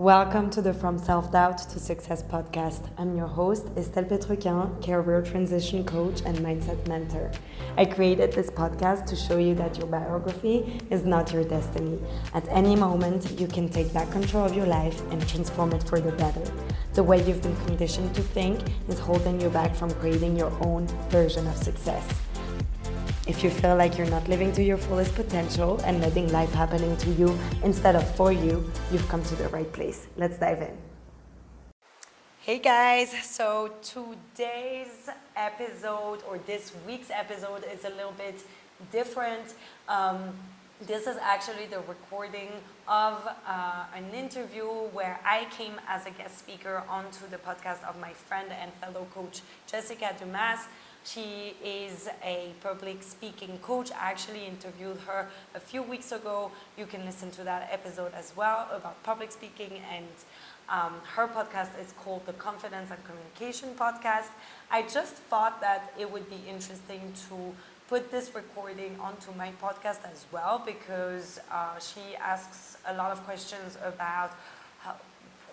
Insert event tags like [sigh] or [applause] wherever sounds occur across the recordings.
Welcome to the From Self Doubt to Success podcast. I'm your host, Estelle Petruquin, career transition coach and mindset mentor. I created this podcast to show you that your biography is not your destiny. At any moment, you can take back control of your life and transform it for the better. The way you've been conditioned to think is holding you back from creating your own version of success. If you feel like you're not living to your fullest potential and letting life happening to you instead of for you, you've come to the right place. Let's dive in. Hey guys, so today's episode or this week's episode is a little bit different. Um, this is actually the recording of uh, an interview where I came as a guest speaker onto the podcast of my friend and fellow coach Jessica Dumas. She is a public speaking coach. I actually interviewed her a few weeks ago. You can listen to that episode as well about public speaking. And um, her podcast is called the Confidence and Communication Podcast. I just thought that it would be interesting to put this recording onto my podcast as well because uh, she asks a lot of questions about how,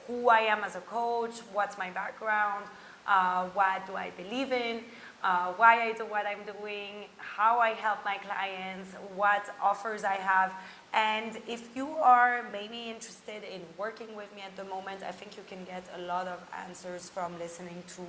who I am as a coach, what's my background, uh, what do I believe in uh, why I do what I'm doing, how I help my clients, what offers I have. And if you are maybe interested in working with me at the moment, I think you can get a lot of answers from listening to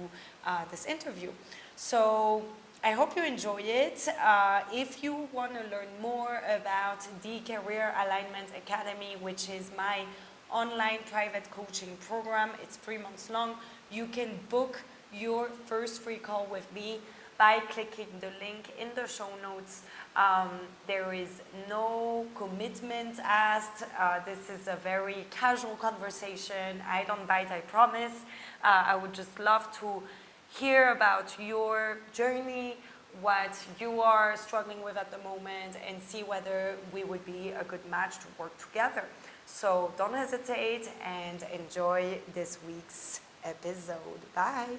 uh, this interview. So I hope you enjoy it. Uh, if you want to learn more about the Career Alignment Academy, which is my online private coaching program, it's three months long, you can book your first free call with me by clicking the link in the show notes. Um, there is no commitment asked. Uh, this is a very casual conversation. I don't bite, I promise. Uh, I would just love to hear about your journey, what you are struggling with at the moment, and see whether we would be a good match to work together. So don't hesitate and enjoy this week's episode. Bye.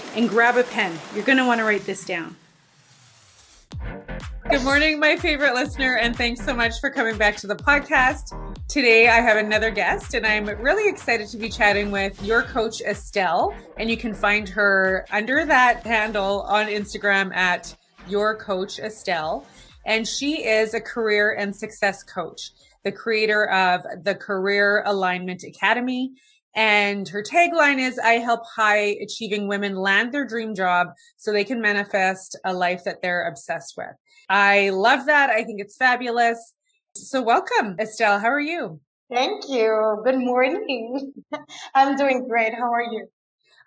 and grab a pen. You're going to want to write this down. Good morning, my favorite listener, and thanks so much for coming back to the podcast. Today, I have another guest, and I'm really excited to be chatting with your coach, Estelle. And you can find her under that handle on Instagram at your coach, Estelle. And she is a career and success coach, the creator of the Career Alignment Academy and her tagline is I help high achieving women land their dream job so they can manifest a life that they're obsessed with. I love that. I think it's fabulous. So, welcome, Estelle. How are you? Thank you. Good morning. [laughs] I'm doing great. How are you?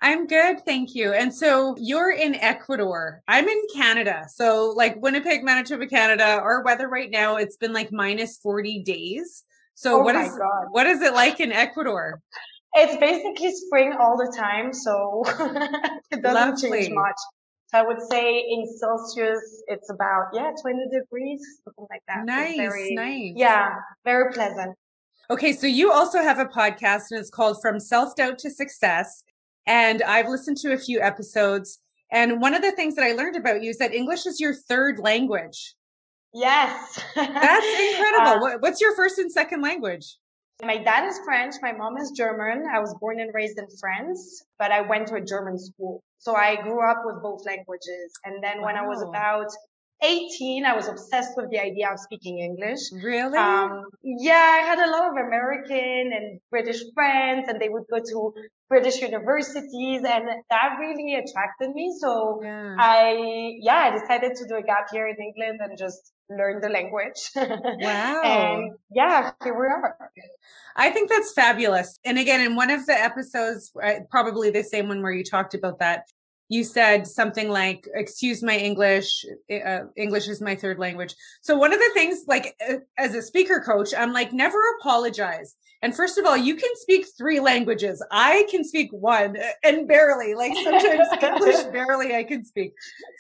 I'm good, thank you. And so you're in Ecuador. I'm in Canada. So like Winnipeg, Manitoba, Canada, our weather right now, it's been like minus 40 days. So oh what is God. what is it like in Ecuador? It's basically spring all the time, so [laughs] it doesn't Lovely. change much. So I would say in Celsius, it's about, yeah, 20 degrees, something like that. Nice, very, nice. Yeah, very pleasant. Okay, so you also have a podcast and it's called From Self Doubt to Success. And I've listened to a few episodes. And one of the things that I learned about you is that English is your third language. Yes. [laughs] That's incredible. Uh, What's your first and second language? My dad is French. My mom is German. I was born and raised in France, but I went to a German school. So I grew up with both languages. And then when I was about 18, I was obsessed with the idea of speaking English. Really? Um, yeah, I had a lot of American and British friends and they would go to British universities and that really attracted me. So yeah. I, yeah, I decided to do a gap year in England and just learn the language. [laughs] Wow. and yeah, here we are. I think that's fabulous. And again, in one of the episodes, probably the same one where you talked about that, you said something like, excuse my English, uh, English is my third language. So one of the things, like uh, as a speaker coach, I'm like, never apologize. And first of all, you can speak three languages. I can speak one uh, and barely, like sometimes [laughs] English barely I can speak.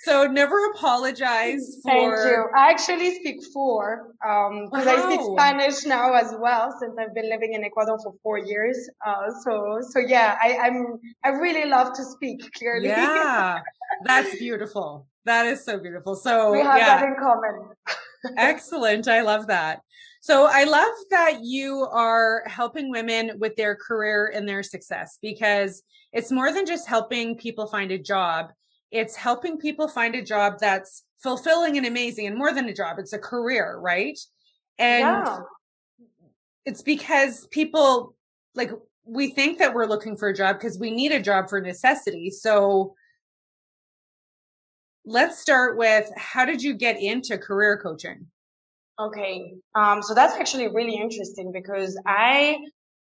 So never apologize for. Thank you. I actually speak four because um, wow. I speak Spanish now as well since I've been living in Ecuador for four years. Uh, so so yeah, I, I'm I really love to speak clearly. Yeah, that's beautiful. That is so beautiful. So we have yeah. that in common. Excellent. I love that. So I love that you are helping women with their career and their success because it's more than just helping people find a job. It's helping people find a job that's fulfilling and amazing and more than a job. It's a career, right? And yeah. it's because people like we think that we're looking for a job because we need a job for necessity. So let's start with how did you get into career coaching? Okay. Um, so that's actually really interesting because I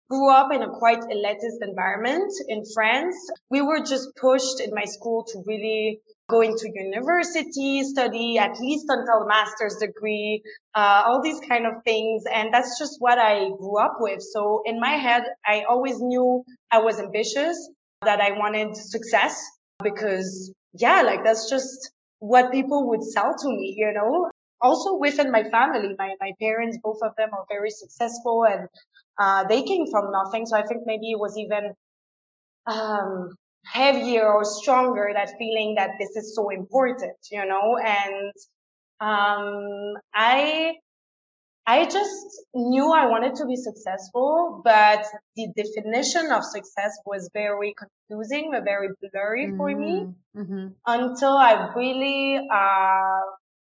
grew up in a quite elitist environment in France. We were just pushed in my school to really go into university, study at least until master's degree, uh, all these kind of things. And that's just what I grew up with. So in my head, I always knew I was ambitious, that I wanted success because yeah, like that's just what people would sell to me, you know? also within my family, my, my parents, both of them are very successful and, uh, they came from nothing. So I think maybe it was even, um, heavier or stronger, that feeling that this is so important, you know, and, um, I, I just knew I wanted to be successful, but the definition of success was very confusing, very blurry mm-hmm. for me mm-hmm. mm-hmm. until I really, uh,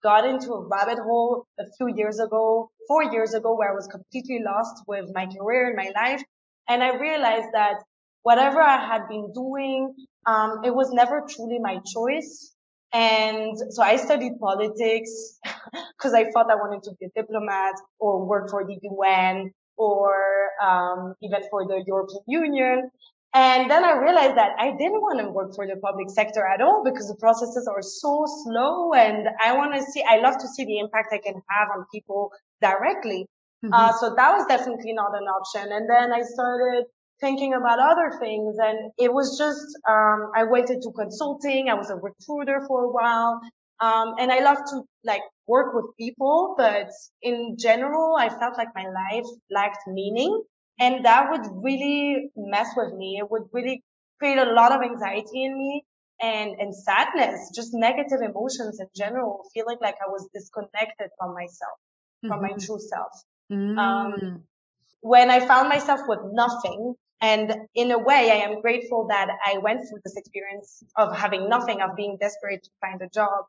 got into a rabbit hole a few years ago, four years ago, where I was completely lost with my career and my life. And I realized that whatever I had been doing, um, it was never truly my choice. And so I studied politics [laughs] because I thought I wanted to be a diplomat or work for the UN or um, even for the European Union. And then I realized that I didn't want to work for the public sector at all because the processes are so slow and I want to see, I love to see the impact I can have on people directly. Mm-hmm. Uh, so that was definitely not an option. And then I started thinking about other things and it was just, um, I went into consulting. I was a recruiter for a while. Um, and I love to like work with people, but in general, I felt like my life lacked meaning. And that would really mess with me. It would really create a lot of anxiety in me and, and sadness, just negative emotions in general, feeling like I was disconnected from myself, mm-hmm. from my mm-hmm. true self. Mm-hmm. Um, when I found myself with nothing, and in a way, I am grateful that I went through this experience of having nothing, of being desperate to find a job.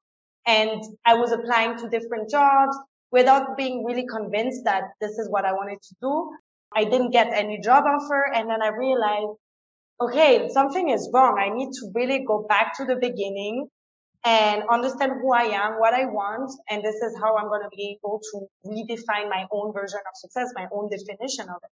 And I was applying to different jobs without being really convinced that this is what I wanted to do. I didn't get any job offer. And then I realized, okay, something is wrong. I need to really go back to the beginning and understand who I am, what I want. And this is how I'm going to be able to redefine my own version of success, my own definition of it.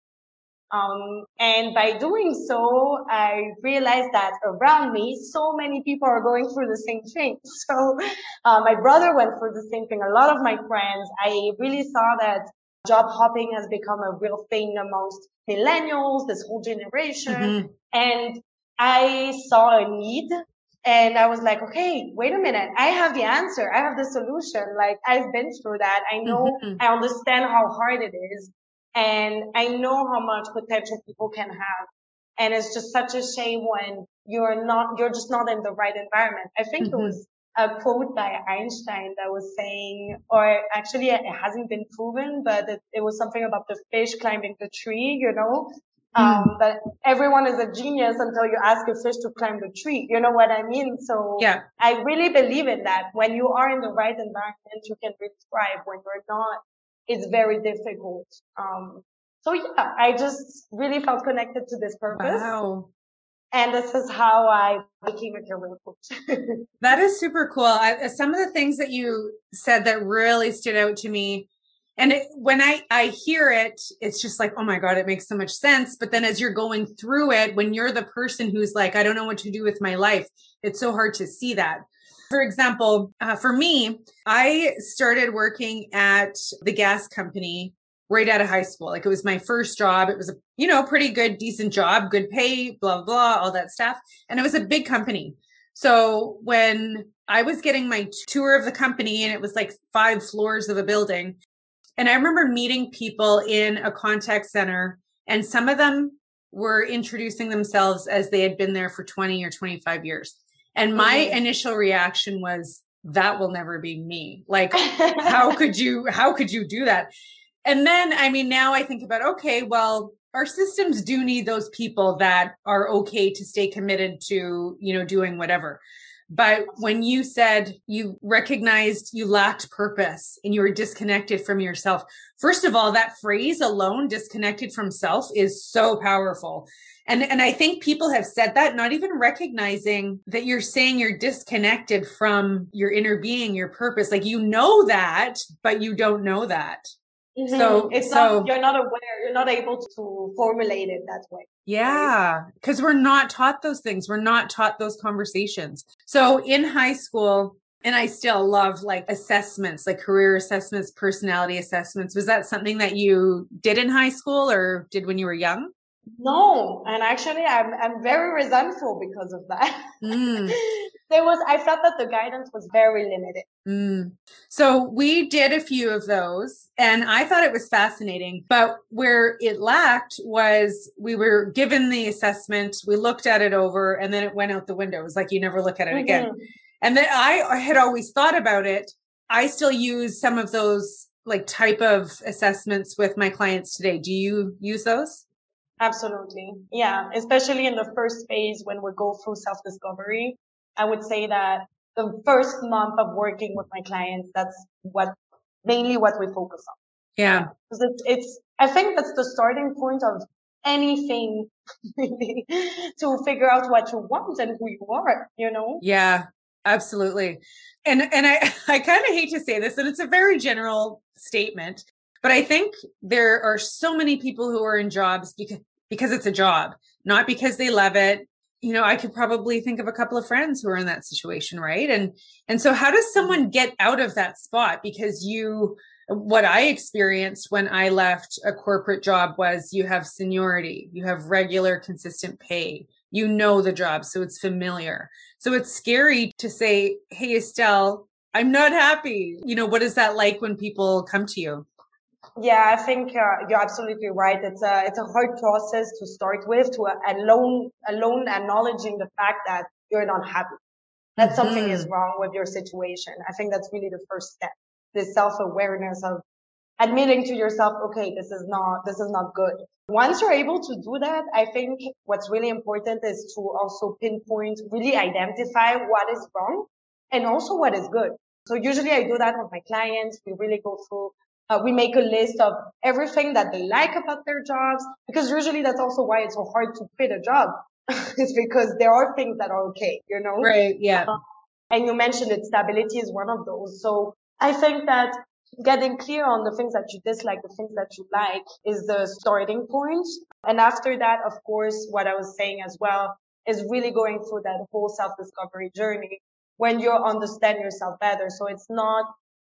Um, and by doing so, I realized that around me, so many people are going through the same thing. [laughs] So, uh, my brother went through the same thing. A lot of my friends, I really saw that job hopping has become a real thing amongst millennials, this whole generation. Mm-hmm. And I saw a need and I was like, okay, wait a minute. I have the answer. I have the solution. Like I've been through that. I know, mm-hmm. I understand how hard it is and I know how much potential people can have. And it's just such a shame when you're not, you're just not in the right environment. I think mm-hmm. it was a quote by Einstein that was saying, or actually it hasn't been proven, but it, it was something about the fish climbing the tree, you know. Um, that everyone is a genius until you ask a fish to climb the tree. You know what I mean? So yeah. I really believe in that. When you are in the right environment, you can really thrive. When you're not, it's very difficult. Um, so yeah, I just really felt connected to this purpose. Wow. And this is how I became a career coach. [laughs] that is super cool. I, some of the things that you said that really stood out to me And it, when I, I hear it, it's just like, oh my God, it makes so much sense. But then as you're going through it, when you're the person who's like, I don't know what to do with my life, it's so hard to see that. For example, uh, for me, I started working at the gas company right out of high school. Like it was my first job. It was a, you know, pretty good, decent job, good pay, blah, blah, all that stuff. And it was a big company. So when I was getting my tour of the company and it was like five floors of a building, and I remember meeting people in a contact center and some of them were introducing themselves as they had been there for 20 or 25 years. And my mm-hmm. initial reaction was, that will never be me. Like, [laughs] how could you, how could you do that? And then, I mean, now I think about, okay, well, our systems do need those people that are okay to stay committed to, you know, doing whatever. But when you said you recognized you lacked purpose and you were disconnected from yourself, first of all, that phrase alone, disconnected from self, is so powerful. And, and I think people have said that, not even recognizing that you're saying you're disconnected from your inner being, your purpose. Like you know that, but you don't know that. Mm-hmm. So it's so, not, you're not aware, you're not able to formulate it that way. Yeah. Cause we're not taught those things. We're not taught those conversations. So in high school, and I still love like assessments, like career assessments, personality assessments. Was that something that you did in high school or did when you were young? No, and actually, I'm I'm very resentful because of that. Mm. [laughs] there was I felt that the guidance was very limited. Mm. So we did a few of those, and I thought it was fascinating. But where it lacked was we were given the assessment, we looked at it over, and then it went out the window. It was like you never look at it mm-hmm. again. And then I had always thought about it. I still use some of those like type of assessments with my clients today. Do you use those? Absolutely. Yeah. Especially in the first phase when we go through self-discovery. I would say that the first month of working with my clients, that's what mainly what we focus on. Yeah. Because it's, it's, I think that's the starting point of anything [laughs] really to figure out what you want and who you are, you know? Yeah, absolutely. And, and I, [laughs] I kind of hate to say this, and it's a very general statement, but I think there are so many people who are in jobs because because it's a job, not because they love it. You know, I could probably think of a couple of friends who are in that situation, right? And and so how does mm-hmm. someone get out of that spot because you what I experienced when I left a corporate job was you have seniority, you have regular consistent pay, you know the job, so it's familiar. So it's scary to say, Hey, Estelle, I'm not happy. You know, what is that like when people come to you? Yeah, I think uh, you're absolutely right. It's a it's a hard process to start with to alone alone acknowledging the fact that you're not happy. That mm-hmm. something is wrong with your situation. I think that's really the first step. This self awareness of admitting to yourself, okay, this is not this is not good. Once you're able to do that, I think what's really important is to also pinpoint, really identify what is wrong and also what is good. So usually I do that with my clients. We really go through uh, we make a list of everything that they like about their jobs because usually that's also why it's so hard to quit a job. [laughs] it's because there are things that are okay, you know? Right. Yeah. Uh, and you mentioned that stability is one of those. So I think that getting clear on the things that you dislike, the things that you like is the starting point. And after that, of course, what I was saying as well is really going through that whole self-discovery journey when you understand yourself better. So it's not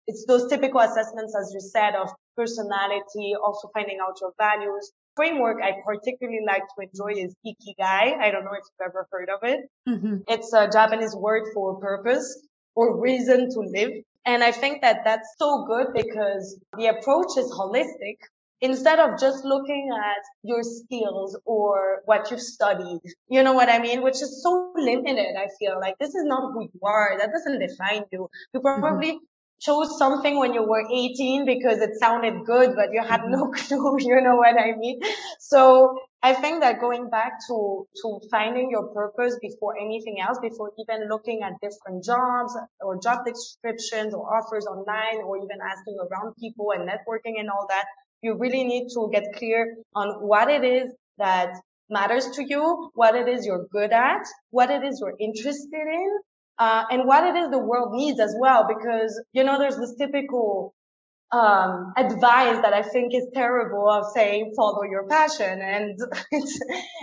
it's those typical assessments, as you said, of personality, also finding out your values. Framework I particularly like to enjoy is Ikigai. I don't know if you've ever heard of it. Mm-hmm. It's a Japanese word for purpose or reason to live. And I think that that's so good because the approach is holistic. Instead of just looking at your skills or what you've studied, you know what I mean? Which is so limited, I feel like this is not who you are. That doesn't define you. You probably mm-hmm chose something when you were 18 because it sounded good, but you had no [laughs] clue, you know what I mean? So I think that going back to, to finding your purpose before anything else, before even looking at different jobs or job descriptions or offers online or even asking around people and networking and all that, you really need to get clear on what it is that matters to you, what it is you're good at, what it is you're interested in, uh, and what it is the world needs as well, because, you know, there's this typical um, advice that I think is terrible of saying follow your passion. And [laughs] it's,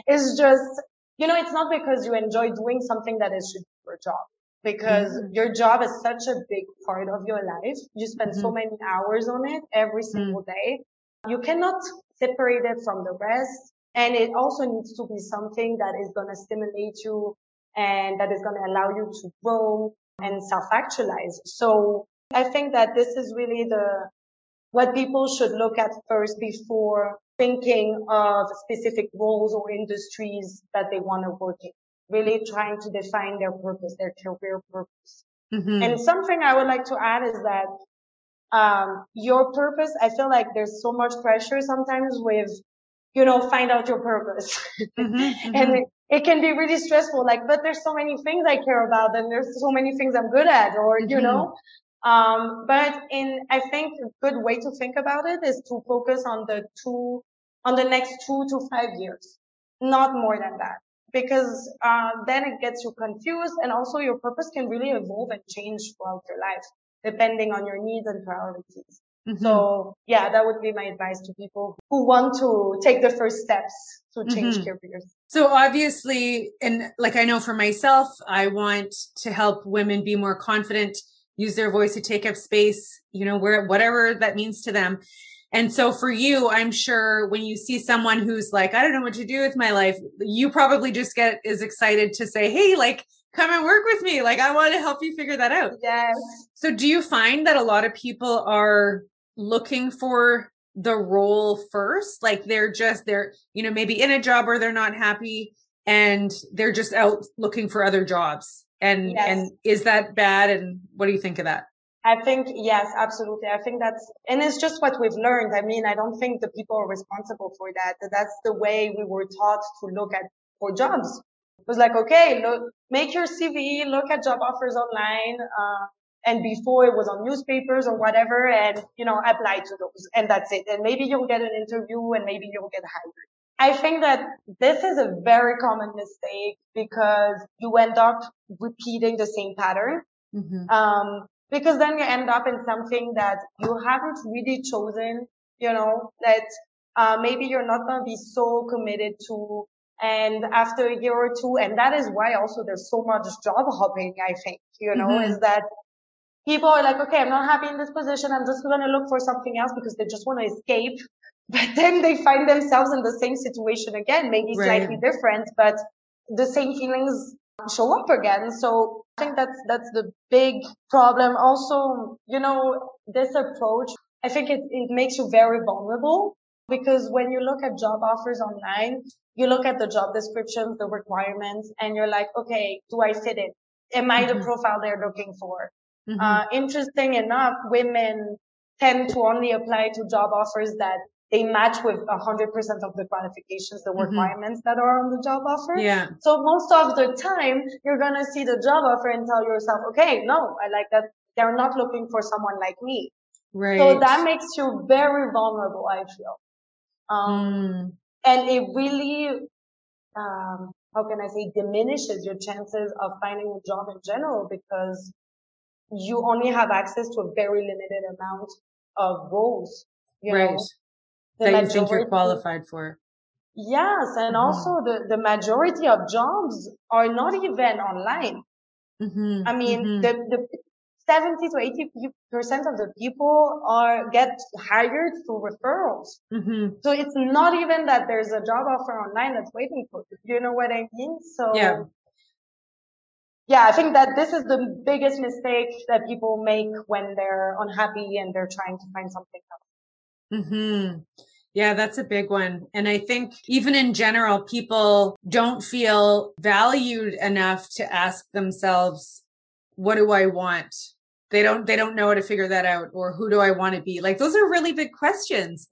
it's just, you know, it's not because you enjoy doing something that it should be your job. Because mm-hmm. your job is such a big part of your life. You spend mm-hmm. so many hours on it every mm-hmm. single mm-hmm. day. You cannot separate it from the rest. And it also needs to be something that is going to stimulate you and that is going to allow you to grow and self-actualize. So I think that this is really the, what people should look at first before thinking of specific roles or industries that they want to work in. Really trying to define their purpose, their career purpose. Mm-hmm. And something I would like to add is that um, your purpose, I feel like there's so much pressure sometimes with, you know, find out your purpose. Mm-hmm, [laughs] mm-hmm. and it, can be really stressful, like, but there's so many things I care about and there's so many things I'm good at or, you mm-hmm. know, um, but in, I think a good way to think about it is to focus on the two, on the next two to five years, not more than that. Because, uh, then it gets you confused and also your purpose can really evolve and change throughout your life depending on your needs and priorities. Mm-hmm. So yeah, that would be my advice to people who want to take the first steps to change mm-hmm. careers. So obviously, and like I know for myself, I want to help women be more confident, use their voice to take up space, you know, where, whatever that means to them. And so for you, I'm sure when you see someone who's like, I don't know what to do with my life, you probably just get as excited to say, Hey, like, come and work with me. Like, I want to help you figure that out. Yes. So do you find that a lot of people are looking for the role first? Like they're just, they're, you know, maybe in a job where they're not happy and they're just out looking for other jobs. And, yes. and is that bad? And what do you think of that? I think, yes, absolutely. I think that's, and it's just what we've learned. I mean, I don't think the people are responsible for that. That's the way we were taught to look at for jobs was like, okay, look, make your CV, look at job offers online, uh, and before it was on newspapers or whatever, and, you know, apply to those. And that's it. And maybe you'll get an interview and maybe you'll get hired. I think that this is a very common mistake because you end up repeating the same pattern. Mm-hmm. Um, because then you end up in something that you haven't really chosen, you know, that, uh, maybe you're not going to be so committed to and after a year or two, and that is why also there's so much job hopping, I think, you know, mm-hmm. is that people are like, okay, I'm not happy in this position. I'm just going to look for something else because they just want to escape. [laughs] But then they find themselves in the same situation again, maybe right. slightly different, but the same feelings show up again. So I think that's, that's the big problem. Also, you know, this approach, I think it, it makes you very vulnerable because when you look at job offers online, you look at the job descriptions, the requirements, and you're like, okay, do I fit it? Am I mm-hmm. the profile they're looking for? Mm-hmm. Uh, interesting enough, women tend to only apply to job offers that they match with 100% of the qualifications, the mm-hmm. requirements that are on the job offer. Yeah. So most of the time, you're going to see the job offer and tell yourself, okay, no, I like that. They're not looking for someone like me. Right. So that makes you very vulnerable, I feel. Um, mm and it really, um, how can I say, diminishes your chances of finding a job in general because you only have access to a very limited amount of roles. You right. Know? that majority, you think you're qualified for. Yes, and mm-hmm. also the, the majority of jobs are not even online. Mm-hmm. I mean, mm-hmm. the, the 70 to 80 percent of the people are get hired through referrals. Mm-hmm. So it's not even that there's a job offer online that's waiting for you. Do you know what I mean? So yeah. Yeah, I think that this is the biggest mistake that people make when they're unhappy and they're trying to find something else. Mm-hmm. Yeah, that's a big one. And I think even in general, people don't feel valued enough to ask themselves, what do I want? They don't they don't know how to figure that out or who do i want to be? Like those are really big questions.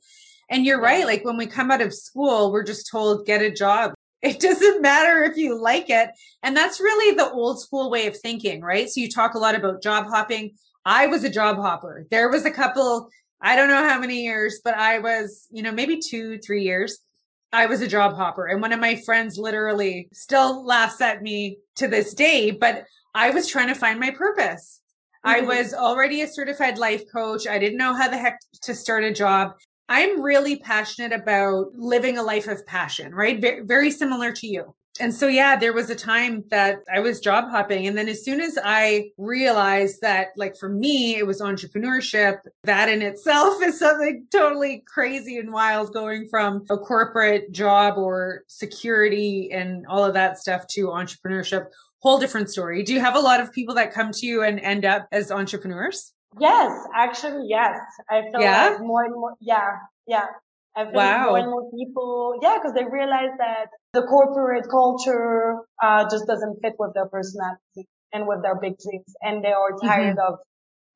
And you're right like when we come out of school we're just told get a job. [laughs] It doesn't matter if you like it. And that's really the old school way of thinking right? So you talk a lot about job hopping. I was a job hopper. There was a couple i don't know how many years but i was you know maybe two three years. I was a job hopper. And one of my friends literally still laughs at me to this day, but I was trying to find my purpose. I mm-hmm. was already a certified life coach. I didn't know how the heck to start a job. I'm really passionate about living a life of passion, right? Very, very similar to you and so yeah there was a time that i was job hopping and then as soon as i realized that like for me it was entrepreneurship that in itself [laughs] is something totally crazy and wild going from a corporate job or security and all of that stuff to entrepreneurship whole different story do you have a lot of people that come to you and end up as entrepreneurs yes actually yes i feel yeah? like more and more yeah yeah I feel wow. more and more people, yeah, because they realize that the corporate culture uh, just doesn't fit with their personality and with their big dreams, and they are tired mm-hmm. of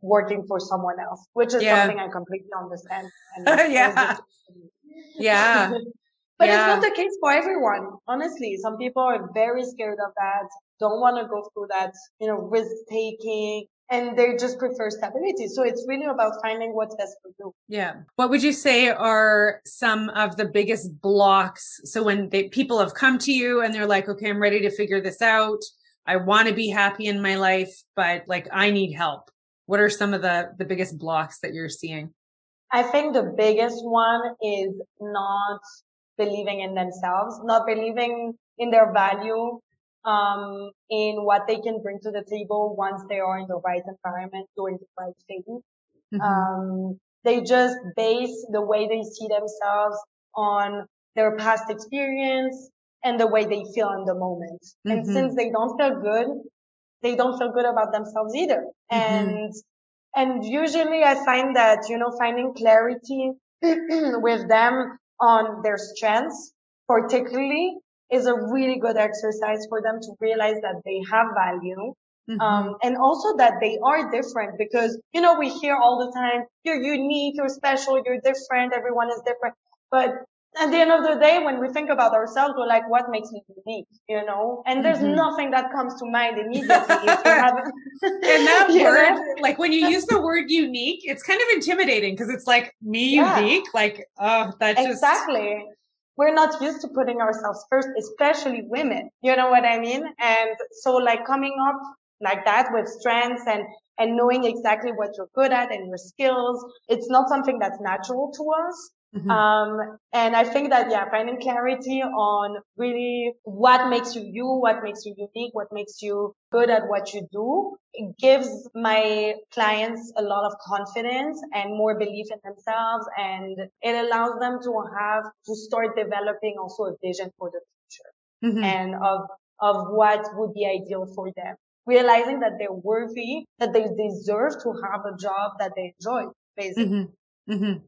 working for someone else, which is yeah. something I completely understand. [laughs] yeah, yeah. [laughs] but yeah. it's not the case for everyone. Honestly, some people are very scared of that, don't want to go through that, you know, risk taking, and they just prefer stability. So it's really about finding what's best for you. Yeah. What would you say are some of the biggest blocks? So when they, people have come to you and they're like, okay, I'm ready to figure this out. I want to be happy in my life, but like I need help. What are some of the, the biggest blocks that you're seeing? I think the biggest one is not believing in themselves, not believing in their value, um, in what they can bring to the table once they are in the right environment doing the right thing. Mm-hmm. Um, they just base the way they see themselves on their past experience and the way they feel in the moment. Mm-hmm. And since they don't feel good, they don't feel good about themselves either. Mm-hmm. And, and usually I find that, you know, finding clarity [clears throat] with them on their strengths, particularly is a really good exercise for them to realize that they have value. Mm-hmm. Um, and also that they are different because, you know, we hear all the time, you're unique, you're special, you're different, everyone is different. But at the end of the day, when we think about ourselves, we're like, what makes me unique, you know? And there's mm-hmm. nothing that comes to mind immediately. [laughs] [laughs] and that word, know? like when you use the word unique, it's kind of intimidating because it's like me yeah. unique, like, oh, that just. Exactly we're not used to putting ourselves first, especially women. You know what I mean? And so like coming up like that with strengths and, and knowing exactly what you're good at and your skills, it's not something that's natural to us. Mm-hmm. Um, and I think that, yeah, finding clarity on really what makes you you, what makes you unique, what makes you good at what you do, it gives my clients a lot of confidence and more belief in themselves. And it allows them to have, to start developing also a vision for the future mm-hmm. and of, of what would be ideal for them. Realizing that they're worthy, that they deserve to have a job that they enjoy, basically. Mm-hmm. Mm-hmm.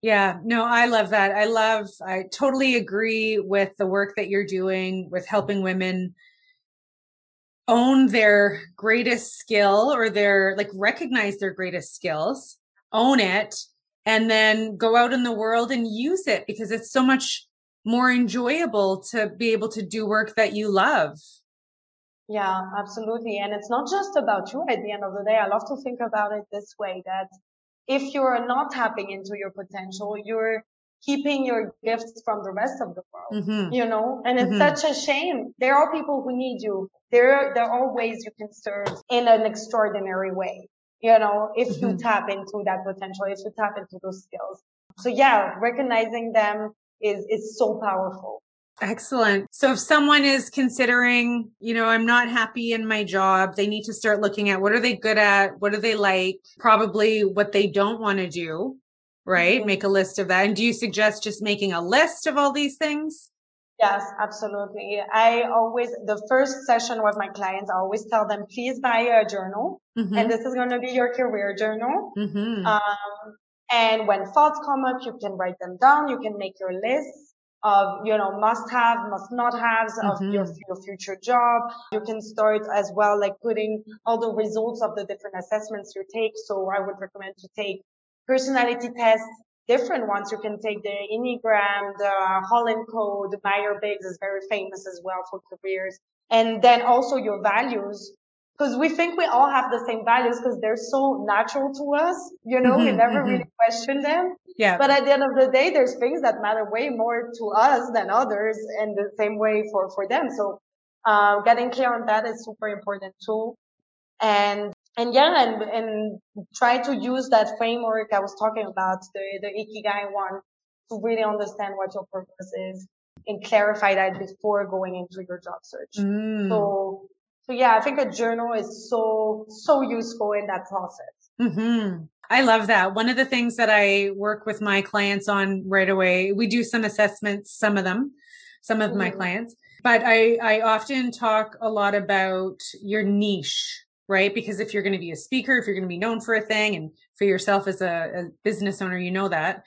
Yeah, no, I love that. I love, I totally agree with the work that you're doing with helping women own their greatest skill or their, like, recognize their greatest skills, own it, and then go out in the world and use it because it's so much more enjoyable to be able to do work that you love. Yeah, absolutely. And it's not just about you at the end of the day. I love to think about it this way that if you're not tapping into your potential, you're keeping your gifts from the rest of the world, mm-hmm. you know, and it's mm-hmm. such a shame. There are people who need you. There, there are ways you can serve in an extraordinary way, you know, if mm-hmm. you tap into that potential, if you tap into those skills. So yeah, recognizing them is, is so powerful. Excellent. So if someone is considering, you know, I'm not happy in my job, they need to start looking at what are they good at? What do they like? Probably what they don't want to do, right? Mm-hmm. Make a list of that. And do you suggest just making a list of all these things? Yes, absolutely. I always, the first session with my clients, I always tell them, please buy a journal. Mm-hmm. And this is going to be your career journal. Mm-hmm. Um, and when thoughts come up, you can write them down. You can make your list of, you know, must have, must not haves of mm-hmm. your, your future job. You can start as well, like putting all the results of the different assessments you take. So I would recommend to take personality tests, different ones. You can take the Enneagram, the Holland Code, Myers-Briggs is very famous as well for careers. And then also your values because we think we all have the same values because they're so natural to us. You know, mm-hmm, we never mm-hmm. really question them. Yeah. But at the end of the day, there's things that matter way more to us than others and the same way for, for them. So, uh, getting clear on that is super important too. And, and yeah, and, and try to use that framework I was talking about, the, the Ikigai one, to really understand what your purpose is and clarify that before going into your job search. Mm. So, so yeah, I think a journal is so, so useful in that process. Mm-hmm. I love that. One of the things that I work with my clients on right away, we do some assessments, some of them, some of mm-hmm. my clients, but I, I often talk a lot about your niche, right? Because if you're going to be a speaker, if you're going to be known for a thing and for yourself as a, a business owner, you know that.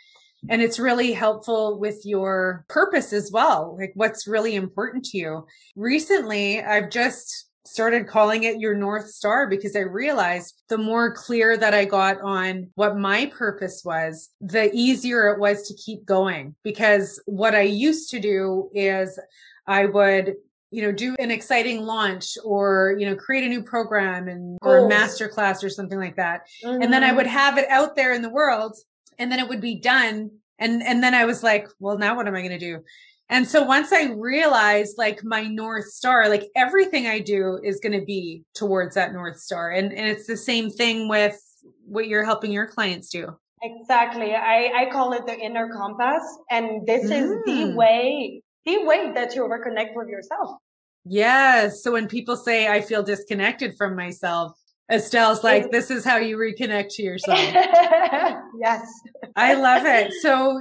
And it's really helpful with your purpose as well. Like what's really important to you. Recently, I've just started calling it your North Star because I realized the more clear that I got on what my purpose was, the easier it was to keep going. Because what I used to do is I would you know, do an exciting launch or, you know, create a new program and or a master class or something like that. Mm-hmm. And then I would mm-hmm. have it out there in the world and then it would be done. And, and then I was like, well, now what am I going to do? And so once I realized like my North Star, like everything I do is going to be towards that North Star. And, and it's the same thing with what you're helping your clients do. Exactly. I, I call it the inner compass. And this mm. is the mm. way, the way that you reconnect with yourself. Yes. So when people say I feel disconnected from myself, Estelle's like, this is how you reconnect to yourself. [laughs] yes. I love it. [laughs] So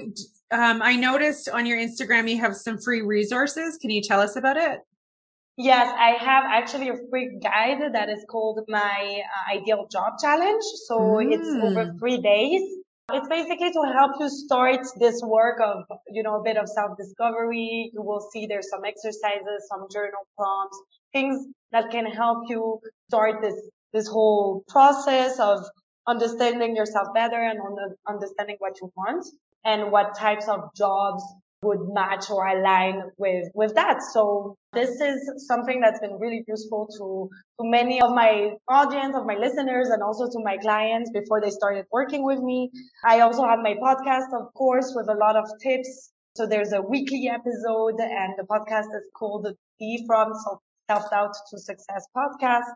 um, I noticed on your Instagram you have some free resources. Can you tell us about it? Yes, I have actually a free guide that is called my uh, ideal job challenge. So mm. it's over mm. three days. It's basically to help you start this work of, you know, a bit of self-discovery. You will see there's some exercises, some journal prompts, things that can help you start this, this whole process of understanding yourself better and understanding what you want and what types of jobs would match or align with, with that. So this is something that's been really useful to, to many of my audience, of my listeners, and also to my clients before they started working with me. I also have my podcast, of course, with a lot of tips. So there's a weekly episode and the podcast is called the From Self-Doubt to Success podcast.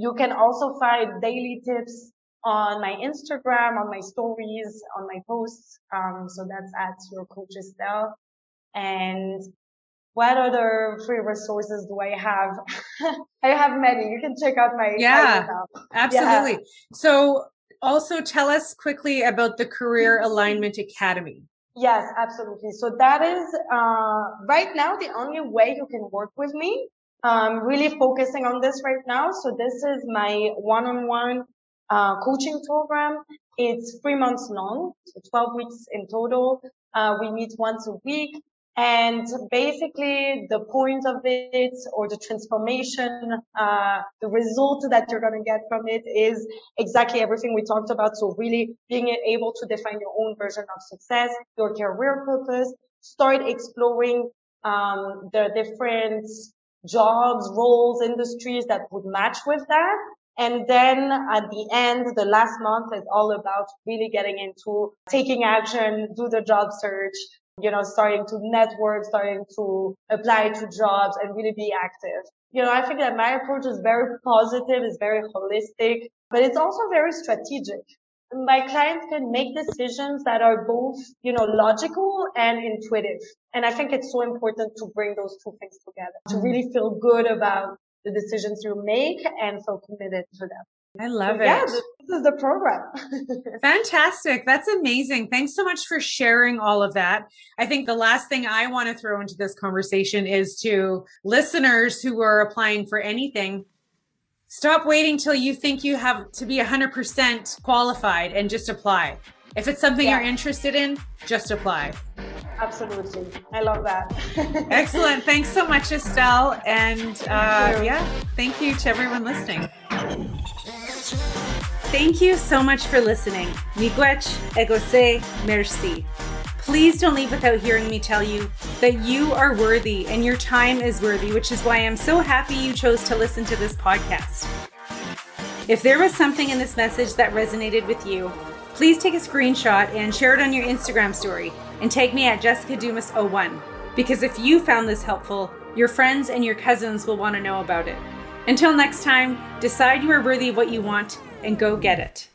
You can also find daily tips on my Instagram, on my stories, on my posts. Um, so that's at your coach Estelle. And what other free resources do I have? [laughs] I have many. You can check out my yeah, [laughs] absolutely. Yeah. So also tell us quickly about the Career [laughs] Alignment Academy. Yes, absolutely. So that is uh, right now the only way you can work with me. I'm really focusing on this right now. So this is my one-on-one uh, coaching program. It's three months long, so 12 weeks in total. Uh, we meet once a week. And basically the point of it or the transformation, uh, the result that you're going to get from it is exactly everything we talked about. So really being able to define your own version of success, your career purpose, start exploring, um, the different jobs, roles, industries that would match with that and then at the end, the last month is all about really getting into taking action, do the job search, you know, starting to network, starting to apply to jobs and really be active. You know, I think that my approach is very positive, is very holistic, but it's also very strategic. My clients can make decisions that are both, you know, logical and intuitive. And I think it's so important to bring those two things together to really feel good about the decisions you make and feel committed to them. I love so, it. Yeah, this is the program. [laughs] Fantastic. That's amazing. Thanks so much for sharing all of that. I think the last thing I want to throw into this conversation is to listeners who are applying for anything. Stop waiting till you think you have to be 100% qualified and just apply. If it's something yeah. you're interested in, just apply. Absolutely. I love that. [laughs] Excellent. Thanks so much, Estelle. And uh, yeah, thank you to everyone listening. Thank you so much for listening. Miigwech, egose, merci. Please don't leave without hearing me tell you that you are worthy and your time is worthy, which is why I'm so happy you chose to listen to this podcast. If there was something in this message that resonated with you, please take a screenshot and share it on your Instagram story and tag me at Jessica Dumas01 because if you found this helpful, your friends and your cousins will want to know about it. Until next time, decide you are worthy of what you want and go get it.